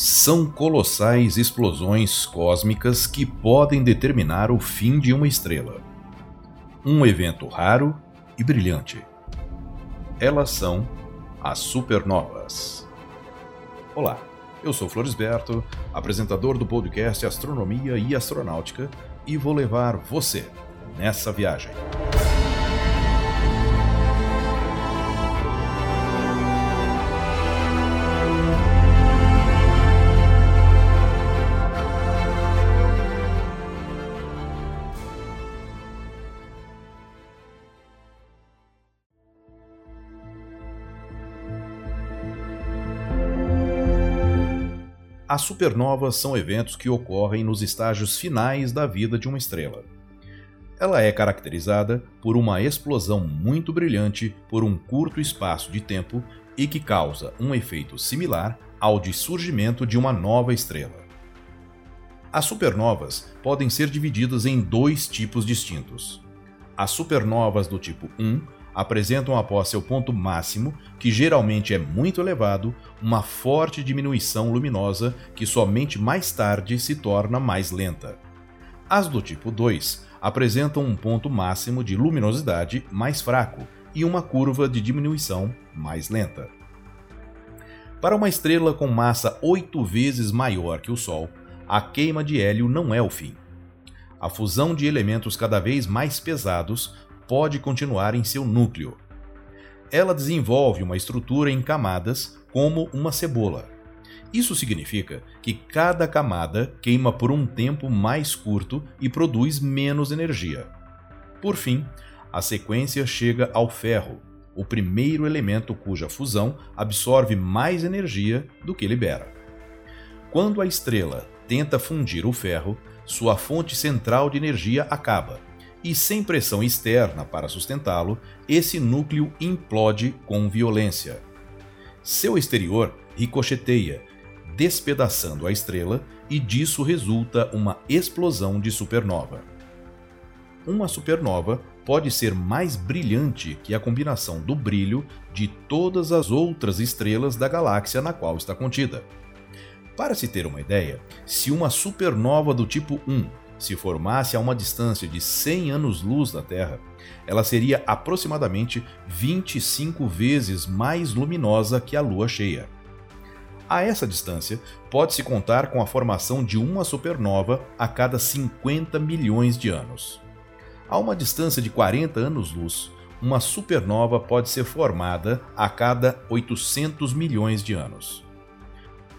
São colossais explosões cósmicas que podem determinar o fim de uma estrela. Um evento raro e brilhante. Elas são as supernovas. Olá, eu sou Floresberto, apresentador do podcast Astronomia e Astronáutica, e vou levar você nessa viagem. As supernovas são eventos que ocorrem nos estágios finais da vida de uma estrela. Ela é caracterizada por uma explosão muito brilhante por um curto espaço de tempo e que causa um efeito similar ao de surgimento de uma nova estrela. As supernovas podem ser divididas em dois tipos distintos. As supernovas do tipo 1 apresentam após seu ponto máximo, que geralmente é muito elevado, uma forte diminuição luminosa que somente mais tarde se torna mais lenta. As do tipo 2 apresentam um ponto máximo de luminosidade mais fraco e uma curva de diminuição mais lenta. Para uma estrela com massa oito vezes maior que o Sol, a queima de hélio não é o fim. A fusão de elementos cada vez mais pesados pode continuar em seu núcleo. Ela desenvolve uma estrutura em camadas, como uma cebola. Isso significa que cada camada queima por um tempo mais curto e produz menos energia. Por fim, a sequência chega ao ferro, o primeiro elemento cuja fusão absorve mais energia do que libera. Quando a estrela tenta fundir o ferro, sua fonte central de energia acaba e sem pressão externa para sustentá-lo, esse núcleo implode com violência. Seu exterior ricocheteia, despedaçando a estrela, e disso resulta uma explosão de supernova. Uma supernova pode ser mais brilhante que a combinação do brilho de todas as outras estrelas da galáxia na qual está contida. Para se ter uma ideia, se uma supernova do tipo 1 se formasse a uma distância de 100 anos-luz da Terra, ela seria aproximadamente 25 vezes mais luminosa que a Lua cheia. A essa distância, pode-se contar com a formação de uma supernova a cada 50 milhões de anos. A uma distância de 40 anos-luz, uma supernova pode ser formada a cada 800 milhões de anos.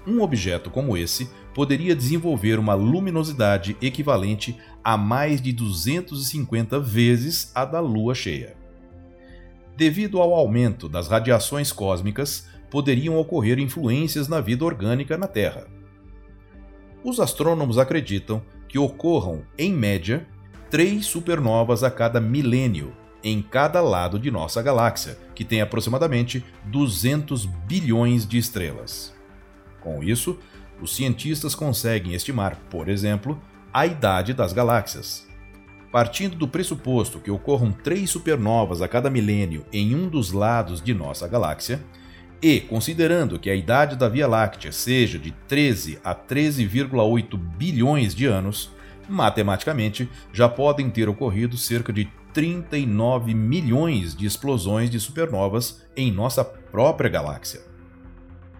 Um objeto como esse poderia desenvolver uma luminosidade equivalente a mais de 250 vezes a da Lua cheia. Devido ao aumento das radiações cósmicas, poderiam ocorrer influências na vida orgânica na Terra. Os astrônomos acreditam que ocorram, em média, três supernovas a cada milênio em cada lado de nossa galáxia, que tem aproximadamente 200 bilhões de estrelas. Com isso, os cientistas conseguem estimar, por exemplo, a idade das galáxias. Partindo do pressuposto que ocorram três supernovas a cada milênio em um dos lados de nossa galáxia, e considerando que a idade da Via Láctea seja de 13 a 13,8 bilhões de anos, matematicamente já podem ter ocorrido cerca de 39 milhões de explosões de supernovas em nossa própria galáxia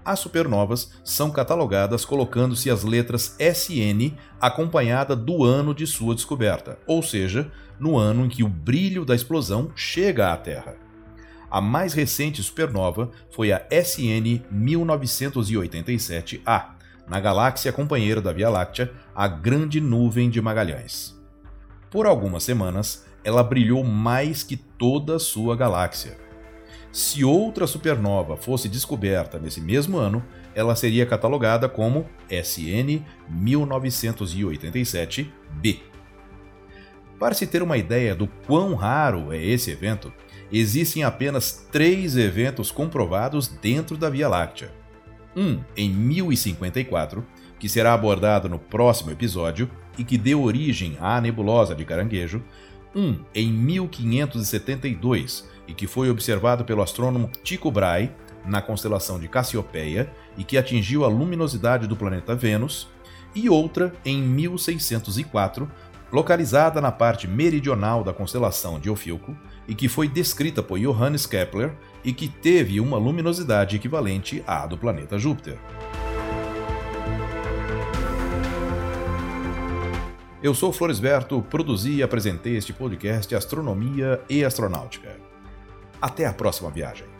as supernovas são catalogadas colocando-se as letras SN acompanhada do ano de sua descoberta, ou seja, no ano em que o brilho da explosão chega à Terra. A mais recente supernova foi a SN 1987A, na galáxia companheira da Via Láctea, a Grande Nuvem de Magalhães. Por algumas semanas, ela brilhou mais que toda a sua galáxia, se outra supernova fosse descoberta nesse mesmo ano, ela seria catalogada como SN 1987b. Para se ter uma ideia do quão raro é esse evento, existem apenas três eventos comprovados dentro da Via Láctea. Um em 1054, que será abordado no próximo episódio e que deu origem à nebulosa de Caranguejo, um em 1572, e que foi observado pelo astrônomo Tycho Brahe na constelação de Cassiopeia e que atingiu a luminosidade do planeta Vênus, e outra em 1604, localizada na parte meridional da constelação de Ofiuco e que foi descrita por Johannes Kepler e que teve uma luminosidade equivalente à do planeta Júpiter. Eu sou Floresberto, produzi e apresentei este podcast Astronomia e Astronáutica. Até a próxima viagem.